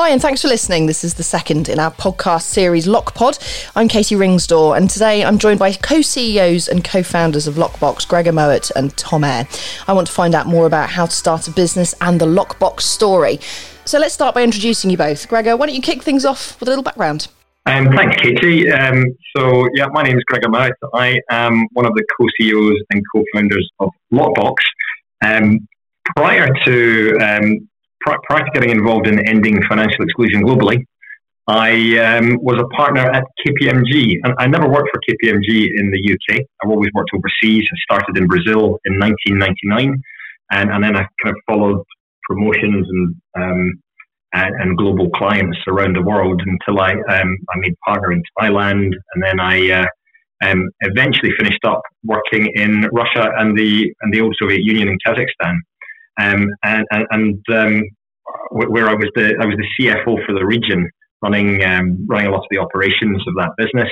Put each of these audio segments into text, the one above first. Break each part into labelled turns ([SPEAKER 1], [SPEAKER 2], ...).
[SPEAKER 1] Hi, and thanks for listening. This is the second in our podcast series LockPod. I'm Katie Ringsdore, and today I'm joined by co CEOs and co founders of Loqbox, Gregor Mowat and Tom Eyre. I want to find out more about how to start a business and the Loqbox story. So let's start by introducing you both. Gregor, why don't you kick things off with a little background?
[SPEAKER 2] Um, thanks, Katie. Um, so, yeah, my name is Gregor Mowat. I am one of the co CEOs and co founders of Loqbox. Um, prior to um, prior to getting involved in ending financial exclusion globally, I um, was a partner at KPMG, and I never worked for KPMG in the UK. I've always worked overseas. I started in Brazil in 1999, and, and then I kind of followed promotions and, um, and, and global clients around the world until I um, I made partner in Thailand, and then I uh, um, eventually finished up working in Russia and the and the old Soviet Union in Kazakhstan. Um, and, and, um, where I was the I was the CFO for the region, running um, running a lot of the operations of that business,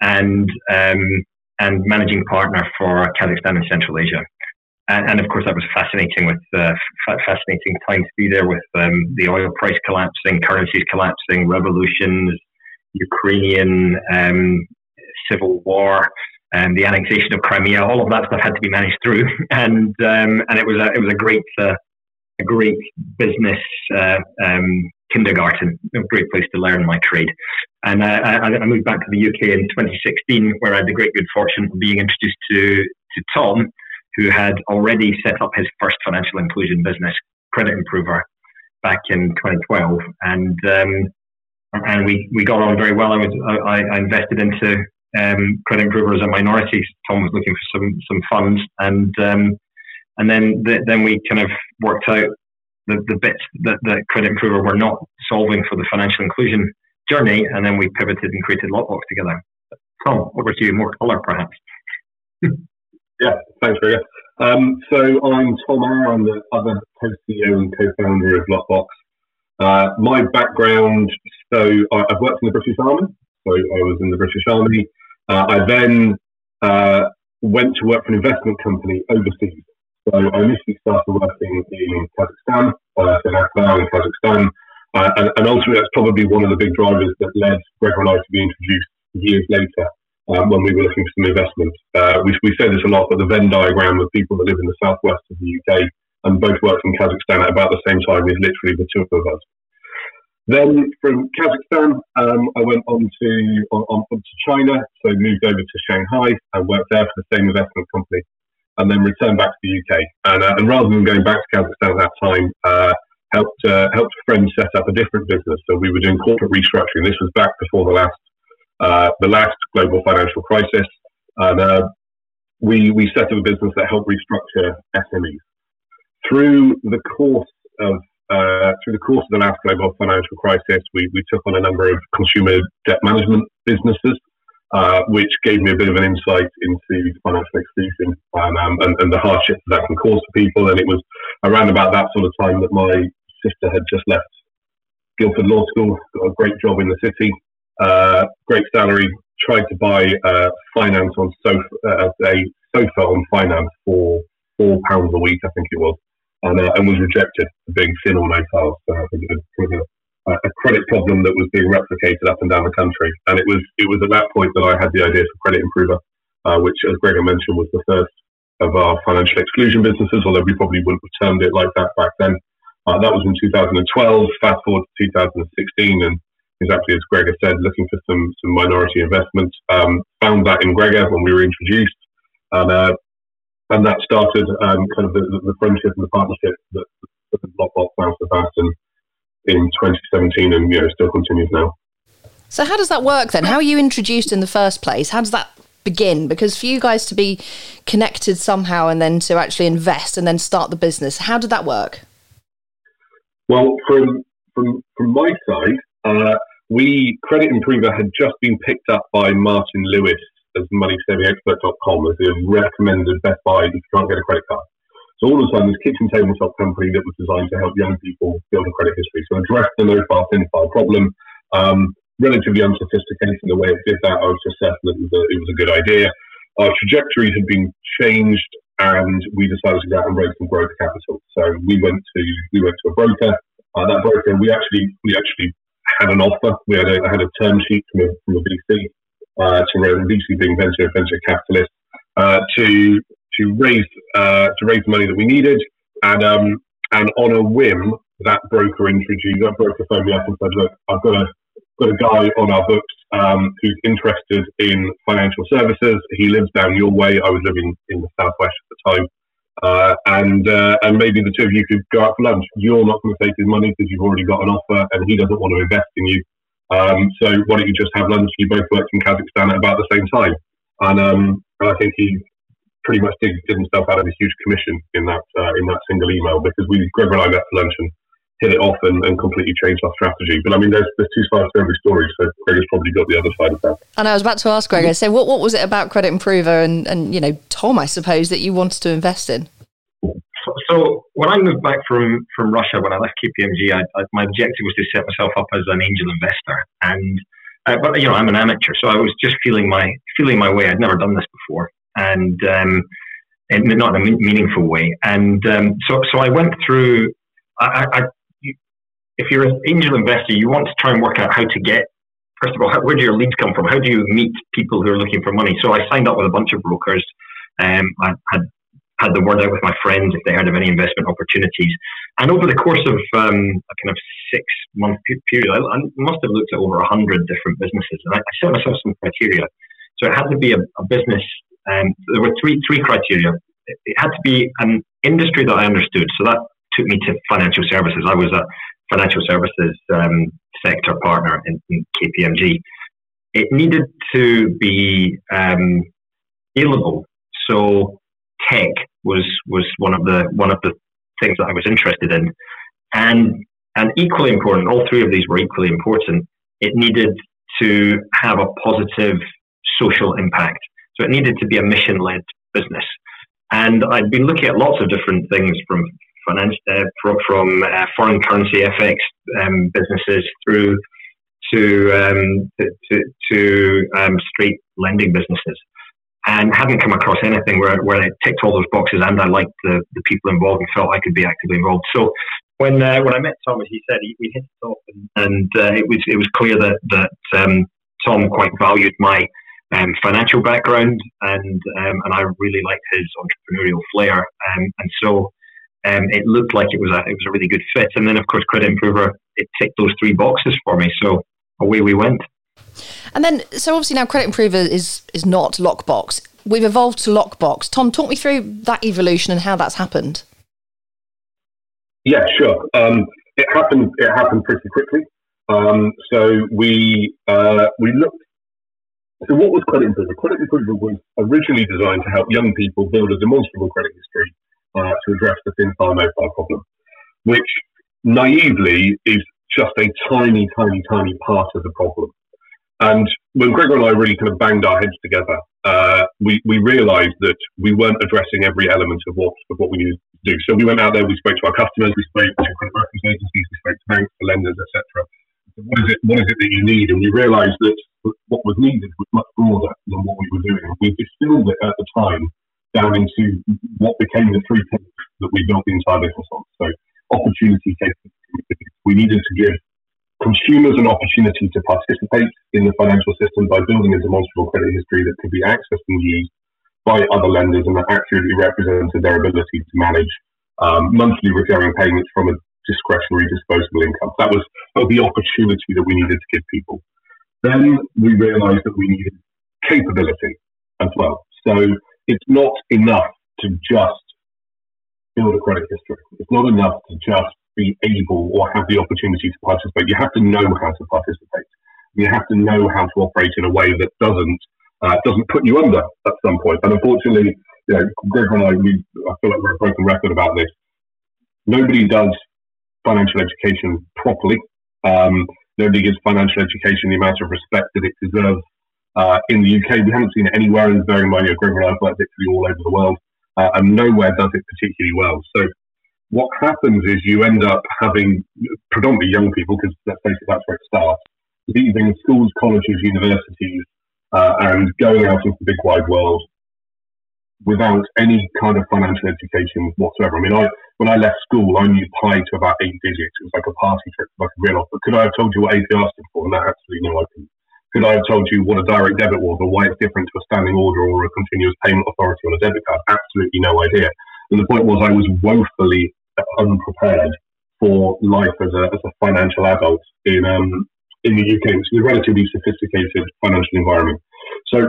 [SPEAKER 2] and um, and managing partner for Kazakhstan and Central Asia. And, and of course, that was fascinating with uh, fascinating time to be there with um, the oil price collapsing, currencies collapsing, revolutions, Ukrainian um, civil war, and the annexation of Crimea. All of that stuff had to be managed through, and um, and it was a it was a great uh, a great business uh, um, kindergarten, a great place to learn my trade. And uh, I, I, moved back to the UK in 2016, where I had the great good fortune of being introduced to, to Tom, who had already set up his first financial inclusion business, Credit Improver, back in 2012. And um, and we, we got on very well. I was I, I invested into um, Credit Improver as a minority. Tom was looking for some some funds, and um, and then the, then we kind of worked out the, the bits that, that Credit Improver were not solving for the financial inclusion journey, and then we pivoted and created Loqbox together. Tom, over to you, more colour perhaps.
[SPEAKER 3] yeah, thanks, Gregor. Um, so I'm Tom Eyre, I'm the other co-CEO and co-founder of Loqbox. Uh, my background, so I, have worked in the British Army, so I was in the British Army. Uh, I then uh, went to work for an investment company overseas. So I initially started working in Kazakhstan, uh, in Astana in Kazakhstan, uh, and, and, ultimately that's probably one of the big drivers that led Gregor and I to be introduced years later um, when we were looking for some investment. Uh, we, we say this a lot, but the Venn diagram of people that live in the southwest of the UK and both worked in Kazakhstan at about the same time is literally the two of us. Then from Kazakhstan, um, I went on to on, on, to China, so moved over to Shanghai and worked there for the same investment company and then returned back to the UK. And, uh, and rather than going back to Kazakhstan at that time, uh, helped uh, helped friends set up a different business. So we were doing corporate restructuring. This was back before the last uh, the last global financial crisis, and uh, we we set up a business that helped restructure SMEs. Through the course of uh, through the course of the last global financial crisis, we, we took on a number of consumer debt management businesses uh, which gave me a bit of an insight into financial exclusion and, um, and, and, the hardship that can cause for people. And it was around about that sort of time that my sister had just left Guildford Law School, got a great job in the city, uh, great salary, tried to buy uh, finance on sofa, uh, a sofa on finance for four pounds a week, I think it was, and, uh, and was rejected for being thin or no files. So it was a credit problem that was being replicated up and down the country. And it was it was at that point that I had the idea for Credit Improver, uh, which, as Gregor mentioned, was the first of our financial exclusion businesses, although we probably wouldn't have termed it like that back then. Uh, that was in 2012. Fast forward to 2016, and exactly as Gregor said, looking for some some minority investment. Um, found that in Gregor when we were introduced, and uh, and that started um, kind of the, the, friendship and the partnership that, that Loqbox now surpassed. And in 2017 and you know still continues now.
[SPEAKER 1] So how does that work then? How are you introduced in the first place? How does that begin? Because for you guys to be connected somehow and then to actually invest and then start the business, how did that work?
[SPEAKER 3] Well, from from from my side, uh, we Credit Improver had just been picked up by Martin Lewis as MoneySavingExpert.com as the recommended best buy if you can't get a credit card. So all of a sudden, this kitchen tabletop company that was designed to help young people build a credit history. So address the no file, thin file problem. Um, relatively unsophisticated in the way it did that. I was just certain that it was, a, good idea. Our trajectory had been changed, and we decided to go out and raise some growth capital. So we went to we went to a broker Uh, that broker, we actually we actually had an offer. We had a, had a term sheet from a, from a VC uh, to VC being venture venture capitalist uh, to to raise uh, to raise the money that we needed, and um, and on a whim, that broker introduced that broker phoned me up and said, "Look, I've got a got a guy on our books um, who's interested in financial services. He lives down your way. I was living in the southwest at the time." Uh, and uh, and maybe the two of you could go out for lunch. You're not going to take his money because you've already got an offer, and he doesn't want to invest in you. Um, so why don't you just have lunch? You both worked in Kazakhstan at about the same time, and, um, and I think he pretty much did, did himself out of a huge commission in that uh, in that single email because we Greg and I met for lunch and hit it off and, and completely changed our strategy. But I mean, there's, there's two sides to every story, so Greg has probably got the other side of that.
[SPEAKER 1] And I was about to ask Greg, I said, what, what was it about Credit Improver and, and, you know, Tom, I suppose, that you wanted to invest in?
[SPEAKER 2] So when I moved back from, from Russia, when I left KPMG, I, I, my objective was to set myself up as an angel investor. And uh, but you know, I'm an amateur, so I was just feeling my feeling my way. I'd never done this before, and um, not in a meaningful way. And um, so, so I went through. I, I, if you're an angel investor, you want to try and work out how to get. First of all, how, where do your leads come from? How do you meet people who are looking for money? So I signed up with a bunch of brokers. Um, I had had the word out with my friends if they heard of any investment opportunities. And over the course of um, a kind of six month period, I, I, must have looked at over a hundred different businesses, and I, I, set myself some criteria. So it had to be a, a business. Um, there were three three criteria. It, it had to be an industry that I understood. So that took me to financial services. I was a financial services um, sector partner in, in, KPMG. It needed to be um, scalable. So tech was was one of the one of the things that I was interested in, and and equally important. All three of these were equally important. It needed to have a positive social impact. So it needed to be a mission led business. And I'd been looking at lots of different things from finance, uh, from, from uh, foreign currency FX um, businesses through to um, to, to um, straight lending businesses and hadn't come across anything where, where it ticked all those boxes and I liked the, the people involved and felt I could be actively involved. So when uh, when I met Tom, as he said, he, we hit it off, and, and uh, it was it was clear that that um, Tom quite valued my um, financial background, and um, and I really liked his entrepreneurial flair, um, and so um, it looked like it was a it was a really good fit. And then of course, Credit Improver it ticked those three boxes for me, so away we went.
[SPEAKER 1] And then, so obviously now Credit Improver is is not Loqbox. We've evolved to Loqbox. Tom, talk me through that evolution and how that's happened.
[SPEAKER 3] Yeah, sure. Um, it happened. It happened pretty quickly. Um, so we uh, we looked. So what was Credit Improver? Credit Improver was originally designed to help young people build a demonstrable credit history uh, to address the thin file no file problem, which naively is just a tiny, tiny, tiny part of the problem. And when Gregor and I really kind of banged our heads together, uh, we, we realized that we weren't addressing every element of what, of what we needed to do. So we went out there, we spoke to our customers, we spoke to credit reference agencies, we spoke to banks, to lenders, etc. What is it? What is it that you need? And we realised that what was needed was much broader than what we were doing. We distilled it at the time down into what became the three pillars that we built the entire business on. So opportunity, capability. We needed to give consumers an opportunity to participate in the financial system by building a demonstrable credit history that could be accessed and used by other lenders and that accurately represented their ability to manage um, monthly recurring payments from a discretionary disposable income. That was, that was the opportunity that we needed to give people. Then we realized that we needed capability as well. So it's not enough to just build a credit history. It's not enough to just be able or have the opportunity to participate. You have to know how to participate. You have to know how to operate in a way that doesn't uh, doesn't put you under at some point. And unfortunately, you know, Greg and I, we, I feel like we're a broken record about this. Nobody does financial education properly. Um, nobody gives financial education the amount of respect that it deserves. Uh, in the UK, we haven't seen it anywhere, bearing in mind, you know, Greg and I have worked literally all over the world, uh, and nowhere does it particularly well. So what happens is you end up having predominantly young people, because let's face it, that's where it starts, leaving schools, colleges, universities, uh, and going out into the big wide world without any kind of financial education whatsoever. I mean, I when I left school, I knew pi to about eight digits. It was like a party trick, like a real. But could I have told you what APR stood for? And absolutely no, I couldn't. Could I have told you what a direct debit was, or why it's different to a standing order or a continuous payment authority on a debit card? Absolutely no idea. And the point was, I was woefully unprepared for life as a, as a financial adult in um, in the UK, which is a relatively sophisticated financial environment. So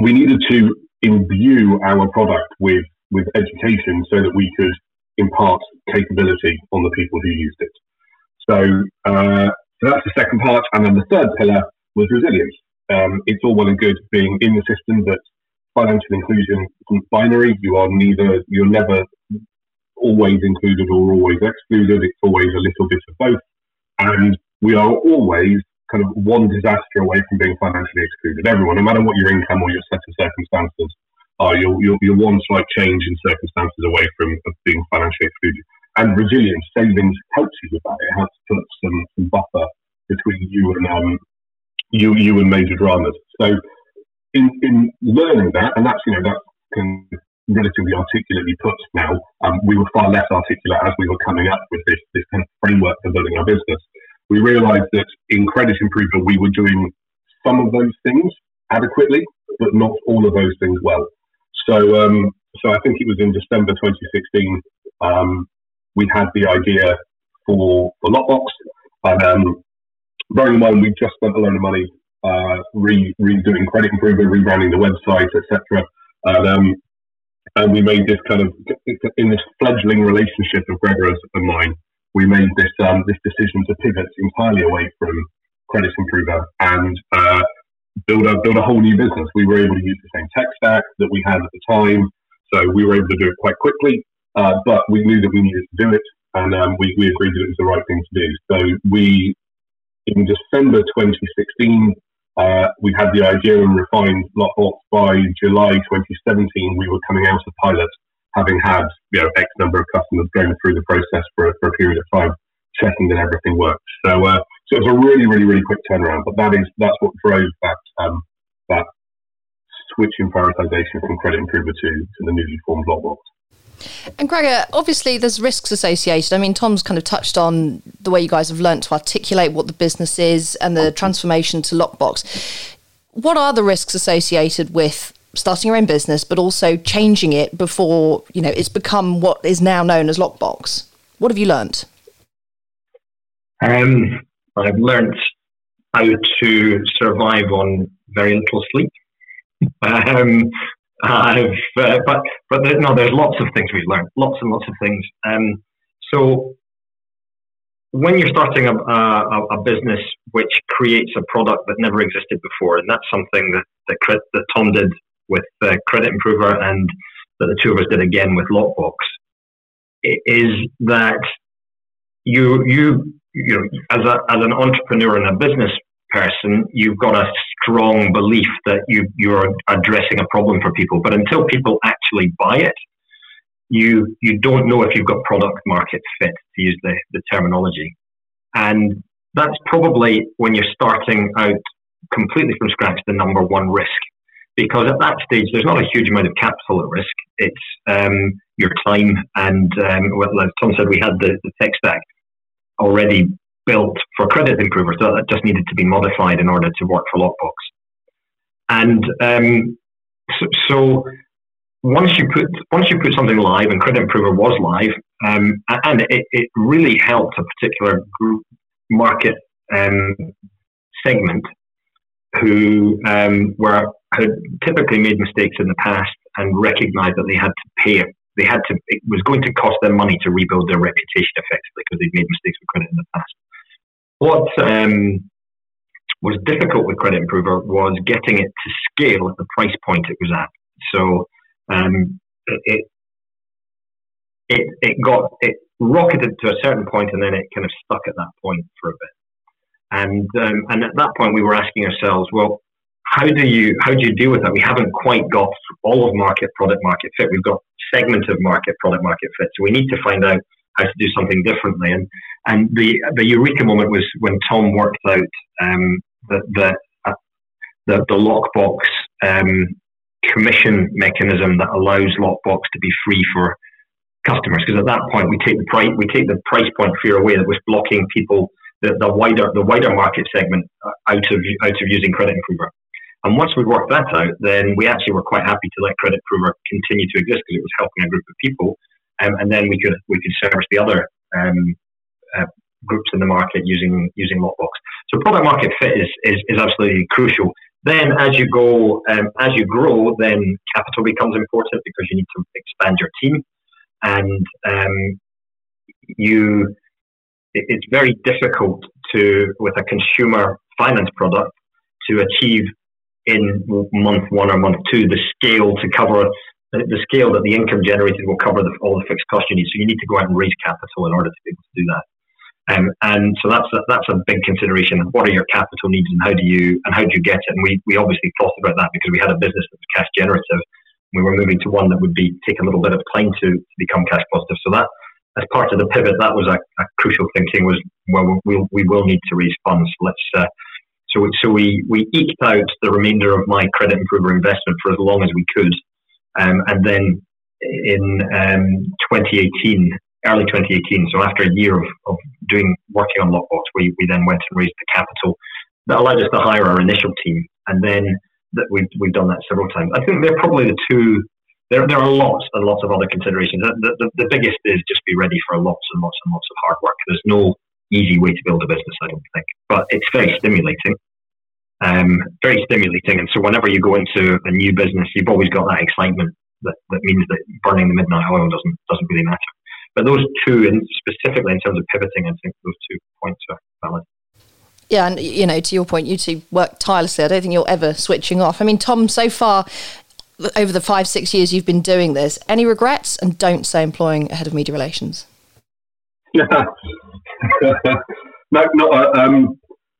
[SPEAKER 3] we needed to imbue our product with with education so that we could impart capability on the people who used it. So, uh, so that's the second part, and then the third pillar was resilience. Um, it's all well and good being in the system, but financial inclusion isn't binary. You are neither, you're never always included or always excluded. It's always a little bit of both, and we are always kind of one disaster away from being financially excluded. Everyone, no matter what your income or your set of circumstances are, you're, you're, you're one slight change in circumstances away from being financially excluded. And resilience, savings helps you with that. It helps put some, some buffer between you and um, you, you and major dramas. So, in, in learning that, and that's you know that's can relatively articulately put now. Um, we were far less articulate as we were coming up with this this kind of framework for building our business we realized that in Credit Improver, we were doing some of those things adequately, but not all of those things well. So, um, so I think it was in December 2016, um, we had the idea for the Loqbox. And um, bearing in mind, we just spent a load of money uh, re- redoing Credit improvement, rebranding the website, etc. And, um, and we made this kind of in this fledgling relationship of Gregor's and mine we made this um, this decision to pivot entirely away from Credit Improver and uh, build a build a whole new business. We were able to use the same tech stack that we had at the time, so we were able to do it quite quickly. Uh, but we knew that we needed to do it, and um, we, we agreed that it was the right thing to do. So we, in December 2016, uh, we had the idea and refined Loqbox. By July 2017, we were coming out of pilot having had you know X number of customers going through the process for, for a period of time, checking that everything worked. So, uh, so it was a really, really, really quick turnaround. But that is that's what drove that um, that switch in prioritization from Credit Improver to, to the newly formed Loqbox.
[SPEAKER 1] And Gregor, obviously there's risks associated. I mean, Tom's kind of touched on the way you guys have learned to articulate what the business is and the transformation to Loqbox. What are the risks associated with starting your own business, but also changing it before you know it's become what is now known as Loqbox. What have you learned?
[SPEAKER 2] Um, I've learned how to survive on very little sleep. um, uh, but but no, there's lots of things we've learned, lots and lots of things. Um, so when you're starting a, a, a, business which creates a product that never existed before, and that's something that, that, that Tom did with uh, Credit Improver and that the two of us did again with Loqbox is that you you you know as a as an entrepreneur and a business person you've got a strong belief that you you're addressing a problem for people. But until people actually buy it you you don't know if you've got product market fit to use the, the terminology. And that's probably when you're starting out completely from scratch the number one risk. Because at that stage there's not a huge amount of capital at risk. It's um, your time, and um, as Tom said, we had the, the tech stack already built for credit improvers, so that just needed to be modified in order to work for Loqbox. And um, so, so, once you put once you put something live, and Credit Improver was live, um, and it, it, really helped a particular group market um, segment who um, were had typically made mistakes in the past and recognized that they had to pay. They had to. It was going to cost them money to rebuild their reputation effectively because they'd made mistakes with credit in the past. What um, was difficult with Credit Improver was getting it to scale at the price point it was at. So um, it, it it got it rocketed to a certain point and then it kind of stuck at that point for a bit. And um, and at that point, we were asking ourselves, well, how do you how do you deal with that? We haven't quite got all of market product market fit. We've got segment of market product market fit. So we need to find out how to do something differently. And and the the eureka moment was when Tom worked out um, the the, uh, the the Loqbox um, commission mechanism that allows Loqbox to be free for customers. Because at that point, we take the price we take the price point fear away that was blocking people the, the wider the wider market segment uh, out of out of using Credit Improver. And once we worked that out, then we actually were quite happy to let Credit Improver continue to exist because it was helping a group of people, um, and then we could we could service the other um, uh, groups in the market using using Loqbox. So product market fit is, is, is absolutely crucial. Then as you go um, as you grow, then capital becomes important because you need to expand your team, and um, you it's very difficult to with a consumer finance product to achieve in month one or month two the scale to cover the scale that the income generated will cover the, all the fixed costs you need. So you need to go out and raise capital in order to be able to do that. Um, and so that's a, that's a big consideration. What are your capital needs, and how do you and how do you get it? And we, we obviously thought about that because we had a business that was cash generative. We were moving to one that would be take a little bit of time to, to become cash positive. So that as part of the pivot, that was a, a crucial thinking was well we we will need to raise funds. Let's uh, so we, so we we eked out the remainder of my credit improver investment for as long as we could, um, and then in um, 2018 early 2018. So after a year of, of doing working on Loqbox, we, we then went and raised the capital that allowed us to hire our initial team, and then that we've we've done that several times. I think they're probably the two. There, there are lots and lots of other considerations. The, the, the biggest is just be ready for lots and lots and lots of hard work. There's no easy way to build a business, I don't think, but it's very stimulating. Um, very stimulating, and so whenever you go into a new business, you've always got that excitement that, that means that burning the midnight oil doesn't doesn't really matter. But those two, in, specifically in terms of pivoting, I think those two points are valid.
[SPEAKER 1] Yeah, and you know, to your point, you two work tirelessly. I don't think you're ever switching off. I mean, Tom, so far over the five, six years you've been doing this, any regrets? And don't say employing a head of media relations.
[SPEAKER 3] Yeah. no, not uh, um,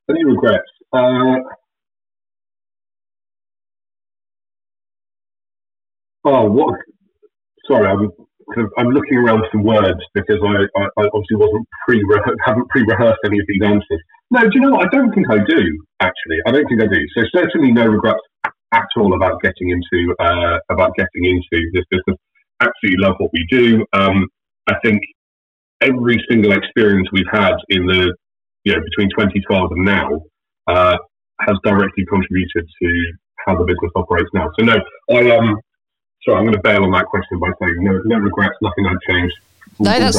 [SPEAKER 3] any regrets. Uh, oh, what? Sorry, I'm I'm looking around for words because I, I, I obviously wasn't pre haven't pre rehearsed any of these answers. No, do you know what? I don't think I do. Actually, I don't think I do. So certainly no regrets at all about getting into uh, about getting into this business. Absolutely love what we do. Um, I think every single experience we've had in the you know between 2012 and now uh, has directly contributed to how the business operates now. So no, I um so I'm going to bail on that question by saying no, no regrets, nothing I've changed.
[SPEAKER 1] No, that's,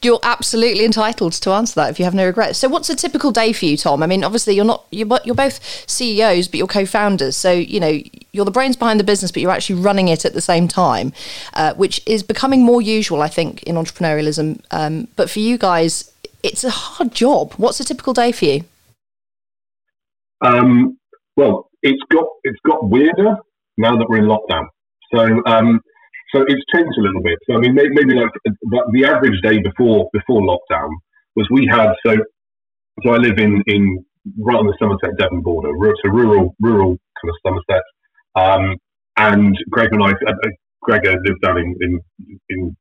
[SPEAKER 1] you're absolutely entitled to answer that if you have no regrets. So, what's a typical day for you, Tom? I mean, obviously, you're not you're, you're both CEOs, but you're co-founders. So, you know, you're the brains behind the business, but you're actually running it at the same time, uh, which is becoming more usual, I think, in entrepreneurialism. Um, but for you guys, it's a hard job. What's a typical day for you?
[SPEAKER 3] Um, well, it's got it's got weirder now that we're in lockdown. So um, so it's changed a little bit. So I mean, maybe, like the average day before before lockdown was we had so so I live in in right on the Somerset Devon border, so rural rural kind of Somerset. Um, and Greg and I, uh, uh Gregor lives down in, in, in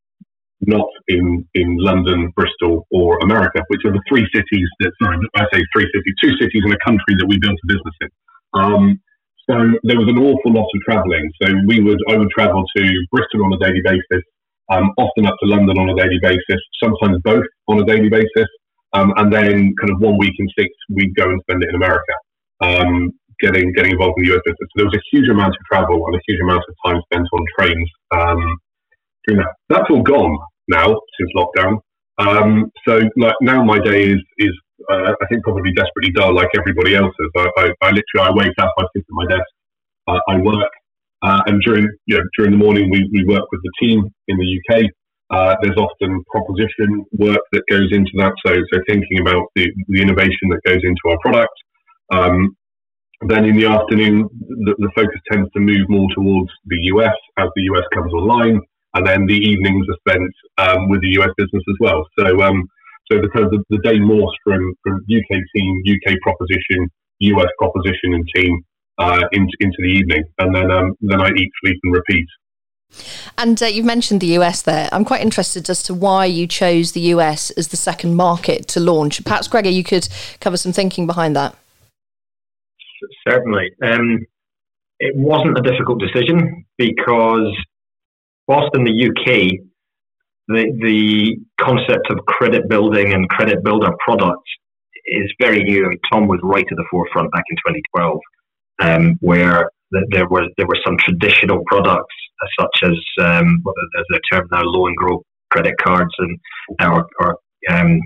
[SPEAKER 3] not in in London, Bristol, or America, which are the three cities that sorry, I say three cities, two cities in a country that we built a business in. Um, so there was an awful lot of travelling. So we would, I would travel to Bristol on a daily basis, um, often up to London on a daily basis, sometimes both on a daily basis, um, and then kind of one week in six, we'd go and spend it in America, um, getting getting involved in the US business. So there was a huge amount of travel and a huge amount of time spent on trains. Um. That's all gone now since lockdown. Um, so like now my day is is uh, I think probably desperately dull like everybody else's. I, I, I literally I wake up, I sit at my desk, uh, I work, uh, and during you know during the morning we, we work with the team in the UK. Uh, there's often proposition work that goes into that. So so thinking about the, the innovation that goes into our product. Um, then in the afternoon, the, the, focus tends to move more towards the US as the US comes online, and then the evenings are spent um, with the US business as well. So um, so the, kind the, the day morphs from, from UK team, UK proposition, US proposition and team uh, into, into the evening. And then, um, then I eat, sleep and repeat.
[SPEAKER 1] And uh, you've mentioned the US there. I'm quite interested as to why you chose the US as the second market to launch. Perhaps, Gregor, you could cover some thinking behind that.
[SPEAKER 2] Certainly. Um, it wasn't a difficult decision because whilst in the UK, the, the concept of credit building and credit builder products is very new. Tom was right at the forefront back in 2012, um, where there were there were some traditional products such as um, there's a term now low and grow credit cards and or, or um,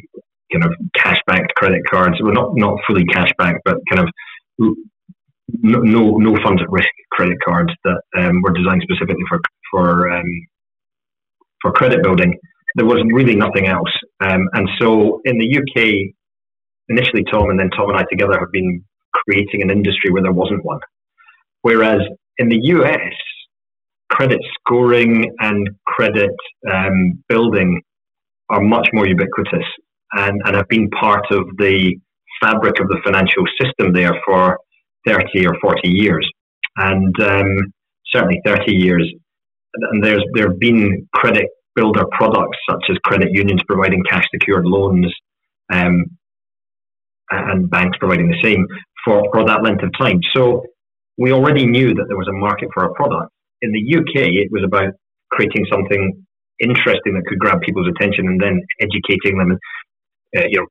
[SPEAKER 2] kind of cash backed credit cards. Well, not not fully cash backed, but kind of no no, no funds at risk credit cards that um, were designed specifically for for um, for credit building. There was really nothing else, um, and so in the UK, initially Tom and then Tom and I together have been creating an industry where there wasn't one. Whereas in the US, credit scoring and credit um, building are much more ubiquitous and, and have been part of the fabric of the financial system there for 30 or 40 years. And um, certainly 30 years. And there's, there have been credit builder products such as credit unions providing cash secured loans um, and banks providing the same for, for that length of time. So we already knew that there was a market for our product. In the UK, it was about creating something interesting that could grab people's attention and then educating them. Uh, you know,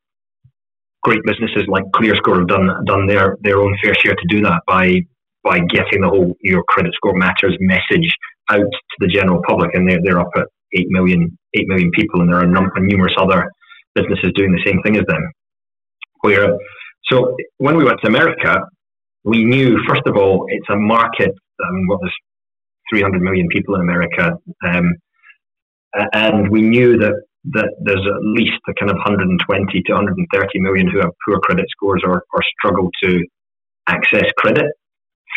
[SPEAKER 2] great businesses like ClearScore have done done their their own fair share to do that by by getting the whole your credit score matters message out to the general public, and they're they're up at eight million eight million people, and there are num- numerous other businesses doing the same thing as them. Where so when we went to America, we knew first of all it's a market. Um, what there's 300 million people in America, um, and we knew that that there's at least a kind of 120 to 130 million who have poor credit scores or, or struggle to access credit,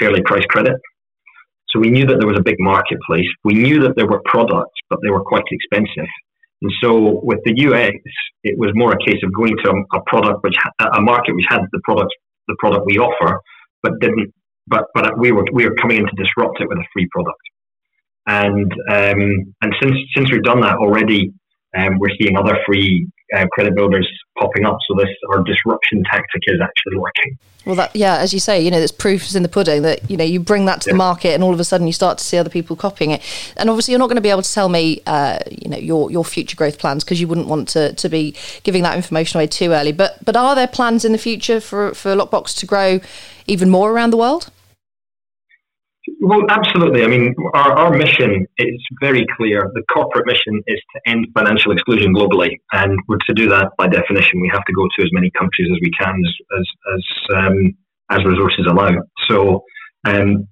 [SPEAKER 2] fairly priced credit. So we knew that there was a big marketplace. We knew that there were products, but they were quite expensive. And so with the US, it was more a case of going to a, a product which a market which had the product the product we offer, but didn't. But but we were we were coming in to disrupt it with a free product. And um, and since since we've done that already, um, we're seeing other free uh, credit builders popping up. So this our disruption tactic is actually working.
[SPEAKER 1] Well, that yeah, as you say, you know, there's proofs in the pudding that you know you bring that to yeah. the market, and all of a sudden you start to see other people copying it. And obviously, you're not going to be able to tell me, uh, you know, your your future growth plans because you wouldn't want to to be giving that information away too early. But but are there plans in the future for for Loqbox to grow even more around the world?
[SPEAKER 2] Well, absolutely. I mean, our, our mission is very clear. The corporate mission is to end financial exclusion globally, and to do that, by definition, we have to go to as many countries as we can as as um, as resources allow. So, um,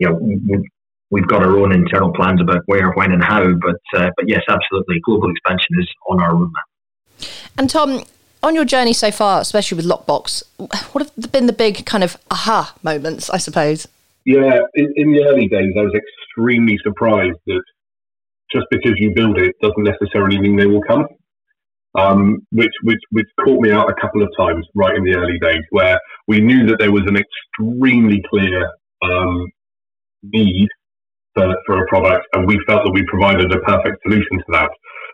[SPEAKER 2] you know, we've got our own internal plans about where, when, and how. But uh, but yes, absolutely, global expansion is on our roadmap.
[SPEAKER 1] And Tom, on your journey so far, especially with Loqbox, what have been the big kind of aha moments? I suppose.
[SPEAKER 3] Yeah, in, in the early days, I was extremely surprised that just because you build it doesn't necessarily mean they will come. Um, which, which, which caught me out a couple of times right in the early days, where we knew that there was an extremely clear um, need for, for a product, and we felt that we provided a perfect solution to that.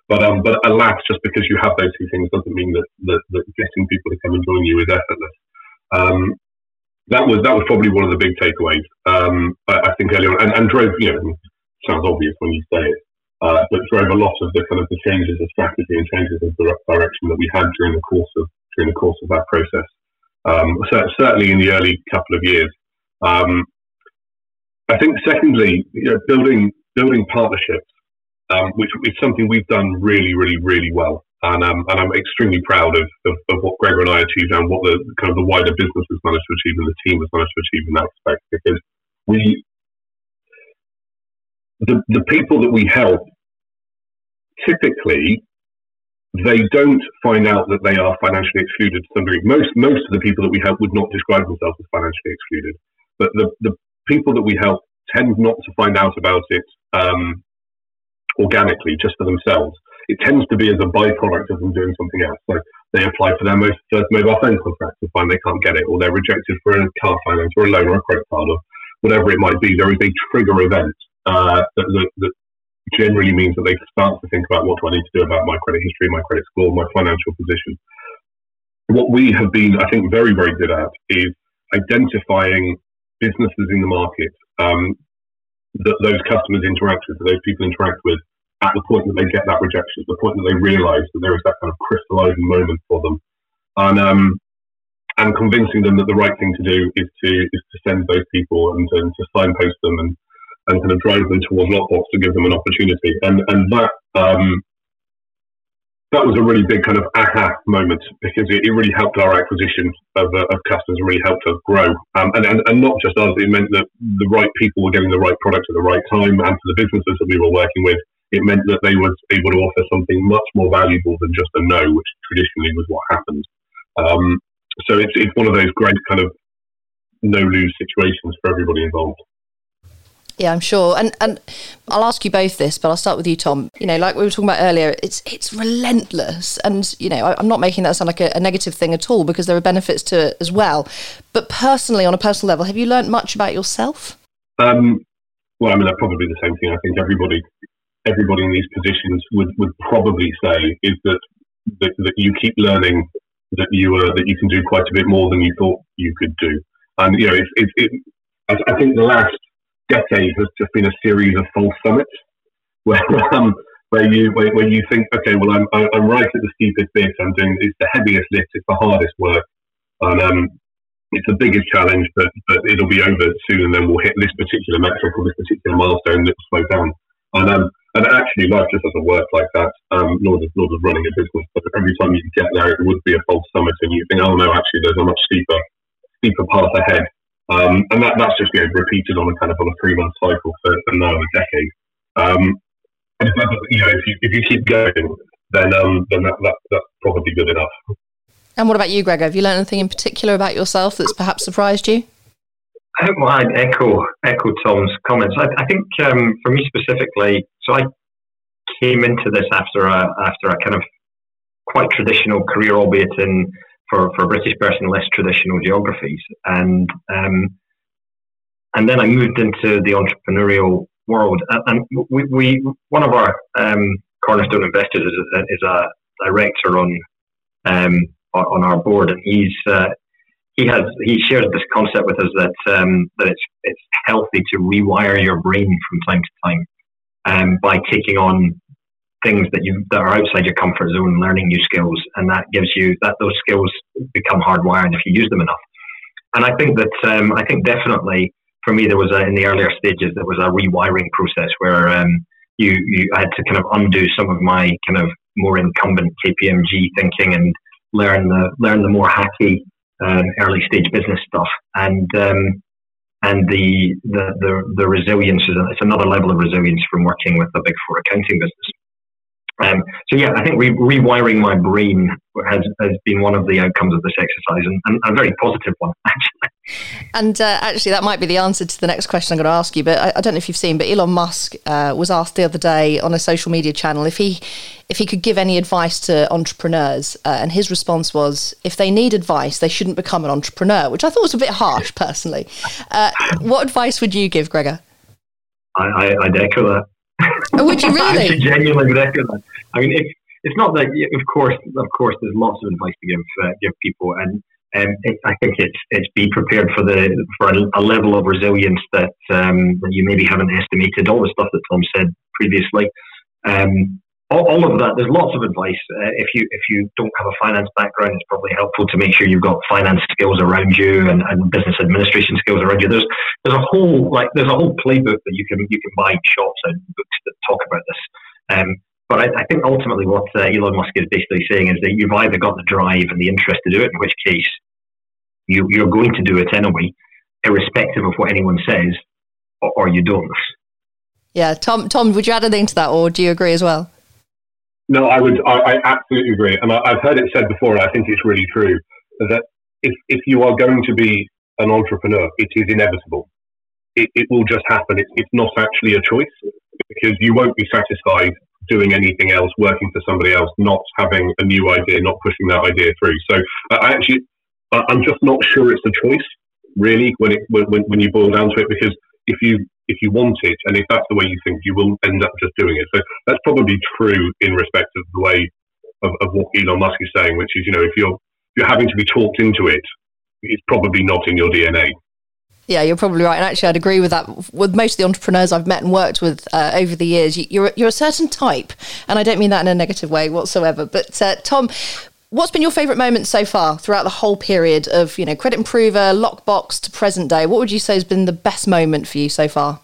[SPEAKER 3] But um, but alas, just because you have those two things doesn't mean that, that, that getting people to come and join you is effortless. That was that was probably one of the big takeaways. Um, I, I, think earlier on, and, and, drove you know sounds obvious when you say it, uh, but drove a lot of the kind of the changes of strategy and changes of direction that we had during the course of during the course of that process. Um, so certainly in the early couple of years. Um, I think secondly, you know, building building partnerships, um, which is something we've done really, really, really well and um, and I'm extremely proud of, of, of, what Gregor and I achieved and what the kind of the wider business has managed to achieve and the team has managed to achieve in that respect. Because we, the the people that we help, typically, they don't find out that they are financially excluded to some degree. Most most of the people that we help would not describe themselves as financially excluded, but the the people that we help tend not to find out about it um, organically, just for themselves it tends to be as a byproduct of them doing something else. So they apply for their most first mobile phone contract and find they can't get it, or they're rejected for a car finance or a loan or a credit card or whatever it might be. There is a trigger event uh, that, that, that, generally means that they start to think about what do I need to do about my credit history, my credit score, my financial position. What we have been, I think, very, very good at is identifying businesses in the market um, that those customers interact with, that those people interact with, at the point that they get that rejection, the point that they realise that there is that kind of crystallising moment for them, and um, and convincing them that the right thing to do is to is to send those people and, and to signpost them and and kind of drive them towards Loqbox to give them an opportunity, and and that um, that was a really big kind of aha moment because it, it really helped our acquisition of, uh, of customers, really helped us grow. Um, and, and, and not just us, it meant that the right people were getting the right product at the right time. And for the businesses that we were working with, it meant that they were able to offer something much more valuable than just a no, which traditionally was what happened. Um, so it's, it's one of those great kind of no lose situations for everybody involved.
[SPEAKER 1] Yeah, I'm sure. And and I'll ask you both this, but I'll start with you, Tom. You know, like we were talking about earlier, it's it's relentless, and you know, I, am not making that sound like a, a, negative thing at all because there are benefits to it as well. But personally, on a personal level, have you learned much about yourself?
[SPEAKER 3] Um, well, I mean, probably the same thing. I think everybody everybody in these positions would, would probably say is that, that that you keep learning that you uh, that you can do quite a bit more than you thought you could do. And you know, it, I think the last decade has just been a series of false summits where um, where you where, where, you think, okay, well, I'm I'm right at the steepest bit. I'm doing it's the heaviest lift, it's the hardest work, and um, it's the biggest challenge, but but it'll be over soon, and then we'll hit this particular metric or this particular milestone that will slow down. And um, and actually, life just doesn't work like that. Um, nor does nor does running a business. But every time you get there, it would be a false summit, and you think, oh no, actually, there's a much steeper steeper path ahead. Um, and that, that's just you repeated on a kind of on a three month cycle for, for now a decade. Um, and if, you know, if you, if you keep going, then um, then that, that, that's probably good enough.
[SPEAKER 1] And what about you, Gregor? Have you learned anything in particular about yourself that's perhaps surprised you?
[SPEAKER 2] Well, I'd echo echo Tom's comments. I, I think um, for me specifically, so I came into this after a after a kind of quite traditional career, albeit in for, for a British person, less traditional geographies. And um, and then I moved into the entrepreneurial world. And we, we one of our um, cornerstone investors is a, is a director on um, on our board, and he's uh, he has he shares this concept with us that um, that it's it's healthy to rewire your brain from time to time um, by taking on things that you that are outside your comfort zone, learning new skills, and that gives you that those skills become hardwired if you use them enough. And I think that um, I think definitely for me there was a, in the earlier stages there was a rewiring process where um, you you I had to kind of undo some of my kind of more incumbent KPMG thinking and learn the learn the more hacky um, early stage business stuff and um, and the, the the the resilience is it's another level of resilience from working with a big four accounting business. Um, so yeah, I think re- rewiring my brain has, has been one of the outcomes of this exercise, and, and a very positive one actually.
[SPEAKER 1] And uh, actually, that might be the answer to the next question I'm going to ask you. But I, I don't know if you've seen, but Elon Musk uh, was asked the other day on a social media channel if he if he could give any advice to entrepreneurs, uh, and his response was, if they need advice, they shouldn't become an entrepreneur, which I thought was a bit harsh, personally. Uh, what advice would you give, Gregor?
[SPEAKER 2] I, I, I'd echo that.
[SPEAKER 1] Oh, would you really?
[SPEAKER 2] I genuinely reckon that. I mean, it, it's not that. Of course, of course, there's lots of advice to give uh, give people, and um, it, I think it's it's be prepared for the for a, a level of resilience that um, that you maybe haven't estimated. All the stuff that Tom said previously. Um, all, all, of that. There's lots of advice. Uh, if you if you don't have a finance background, it's probably helpful to make sure you've got finance skills around you and, and business administration skills around you. There's there's a whole like there's a whole playbook that you can you can buy in shops and books that talk about this. But I, I, think ultimately what uh, Elon Musk is basically saying is that you've either got the drive and the interest to do it, in which case you, you're going to do it anyway, irrespective of what anyone says, or, or you don't.
[SPEAKER 1] Yeah, Tom. Tom, would you add anything to that, or do you agree as well?
[SPEAKER 3] No, I would. I, I absolutely agree, and I, have heard it said before, and I think it's really true that if if you are going to be an entrepreneur, it is inevitable. It, it will just happen. It, it's not actually a choice because you won't be satisfied doing anything else, working for somebody else, not having a new idea, not pushing that idea through. So I actually, I'm just not sure it's a choice really when it when, when you boil down to it because if you if you want it and if that's the way you think, you will end up just doing it. So that's probably true in respect of the way of, of what Elon Musk is saying, which is you know if you're if you're having to be talked into it, it's probably not in your DNA.
[SPEAKER 1] Yeah, you're probably right. And actually, I'd agree with that. With most of the entrepreneurs I've met and worked with uh, over the years, you're you're a certain type, and I don't mean that in a negative way whatsoever. But uh, Tom, what's been your favourite moment so far throughout the whole period of you know Credit Improver, Loqbox to present day? What would you say has been the best moment for you so far?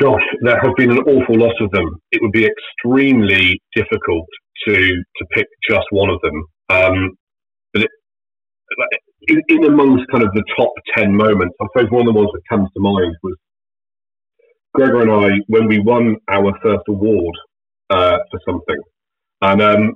[SPEAKER 3] Gosh, there have been an awful lot of them. It would be extremely difficult to to pick just one of them. Um, but it, in, in, amongst kind of the top ten moments, I suppose one of the ones that comes to mind was Gregor and I when we won our first award uh, for something, and um,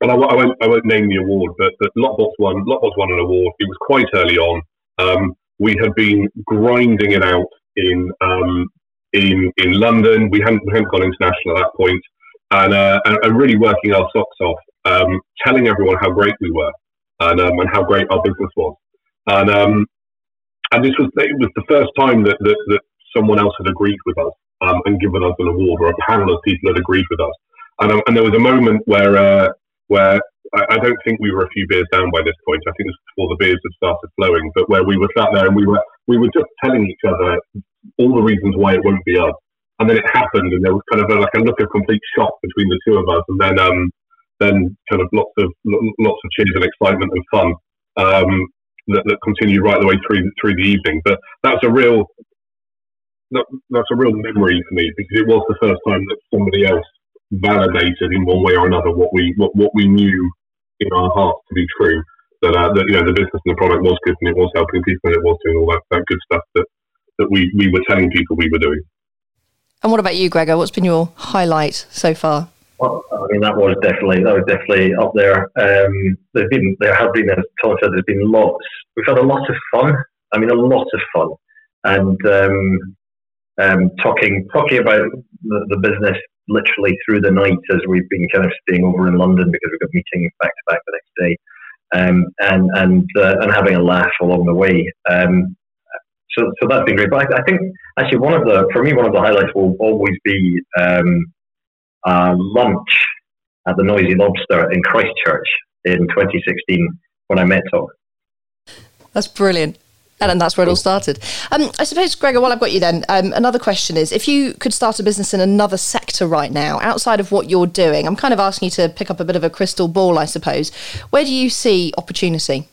[SPEAKER 3] and I, I, won't I won't name the award, but but won Loqbox won an award. It was quite early on. Um, we had been grinding it out in um, in in London. We hadn't, we hadn't gone international at that point, and, uh, and, and really working our socks off, um, telling everyone how great we were and um, and how great our business was. And um, and this was it was the first time that that, that someone else had agreed with us um, and given us an award, or a panel of people had agreed with us. And, um, and there was a moment where uh, where I, I, don't think we were a few beers down by this point. I think it was before the beers had started flowing, but where we were sat there and we were we were just telling each other all the reasons why it won't be us. And then it happened, and there was kind of a, like a look of complete shock between the two of us. And then, um, then kind of lots of lots of cheers and excitement and fun um, that, that continued right the way through through the evening. But that's a real that, that's a real memory for me because it was the first time that somebody else validated in one way or another what we what, what we knew in our hearts to be true. That, uh, that you know the business and the product was good and it was helping people and it was doing all that, that good stuff that that we, we were telling people we were doing.
[SPEAKER 1] And what about you, Gregor? What's been your highlight so far?
[SPEAKER 2] Well, I mean, that was definitely that was definitely up there. Um, there's been there have been, as Tom said, there's been lots. We've had a lot of fun. I mean, a lot of fun, and um, um, talking talking about the, the, business literally through the night as we've been kind of staying over in London because we've got meetings back to back the next day, um, and and uh, and having a laugh along the way. Um, so, so that's been great. But I, I, think actually one of the, for me, one of the highlights will always be um, lunch at the Noisy Lobster in Christchurch in 2016 when I met Tom.
[SPEAKER 1] That's brilliant. And that's where it all started. Um, I suppose, Gregor, while I've got you then, um, another question is if you could start a business in another sector right now, outside of what you're doing, I'm kind of asking you to pick up a bit of a crystal ball, I suppose. Where do you see opportunity?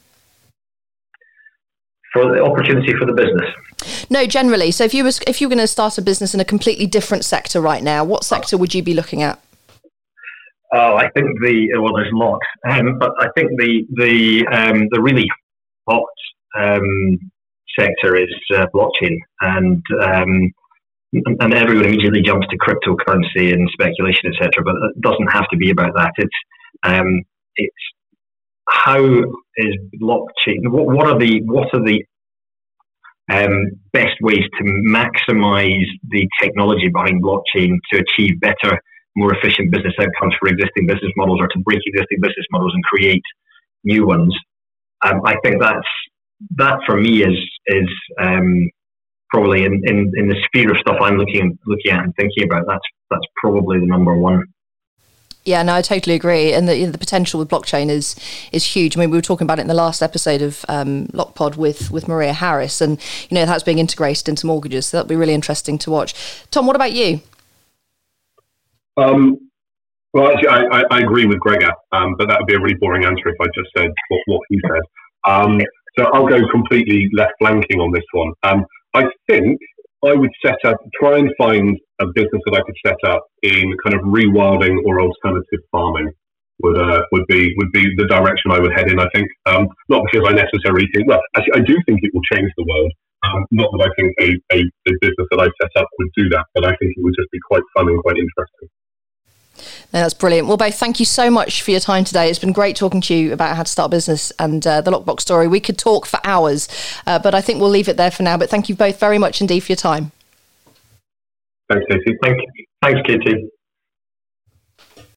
[SPEAKER 2] For the opportunity for the business?
[SPEAKER 1] No, generally. So if you was if you were going to start a business in a completely different sector right now, what sector would you be looking at?
[SPEAKER 2] Oh, I think the well, there's lots, um, but I think the the um, the really hot um, sector is uh, blockchain, and um, and everyone immediately jumps to cryptocurrency and speculation, etc. But it doesn't have to be about that. It's um, it's how is blockchain? What, what are the what are the um, best ways to maximize the technology behind blockchain to achieve better, more efficient business outcomes for existing business models, or to break existing business models and create new ones? Um, I think that's that for me is is um, probably in, in, in the sphere of stuff I'm looking looking at and thinking about. That's that's probably the number one.
[SPEAKER 1] Yeah, no, I totally agree, and the, the potential with blockchain is is huge. I mean, we were talking about it in the last episode of um, Lockpod with with Maria Harris, and you know that's being integrated into mortgages. So that'll be really interesting to watch. Tom, what about you?
[SPEAKER 3] Um, well, actually, I, I, agree with Gregor, um, but that would be a really boring answer if I just said what, what he said. Um, so I'll go completely left flanking on this one. Um, I think I would set up, try and find a business that I could set up in kind of rewilding or alternative farming would uh, would be would be the direction I would head in. I think um, not because I necessarily think well, actually I do think it will change the world. Um, not that I think a, a, a business that I set up would do that, but I think it would just be quite fun and quite interesting.
[SPEAKER 1] No, that's brilliant. Well, both, thank you so much for your time today. It's been great talking to you about how to start a business and uh, the Loqbox story. We could talk for hours, uh, but I think we'll leave it there for now. But thank you both very much indeed for your time.
[SPEAKER 3] Thanks, Katie.
[SPEAKER 2] Thank you. Thanks, Katie.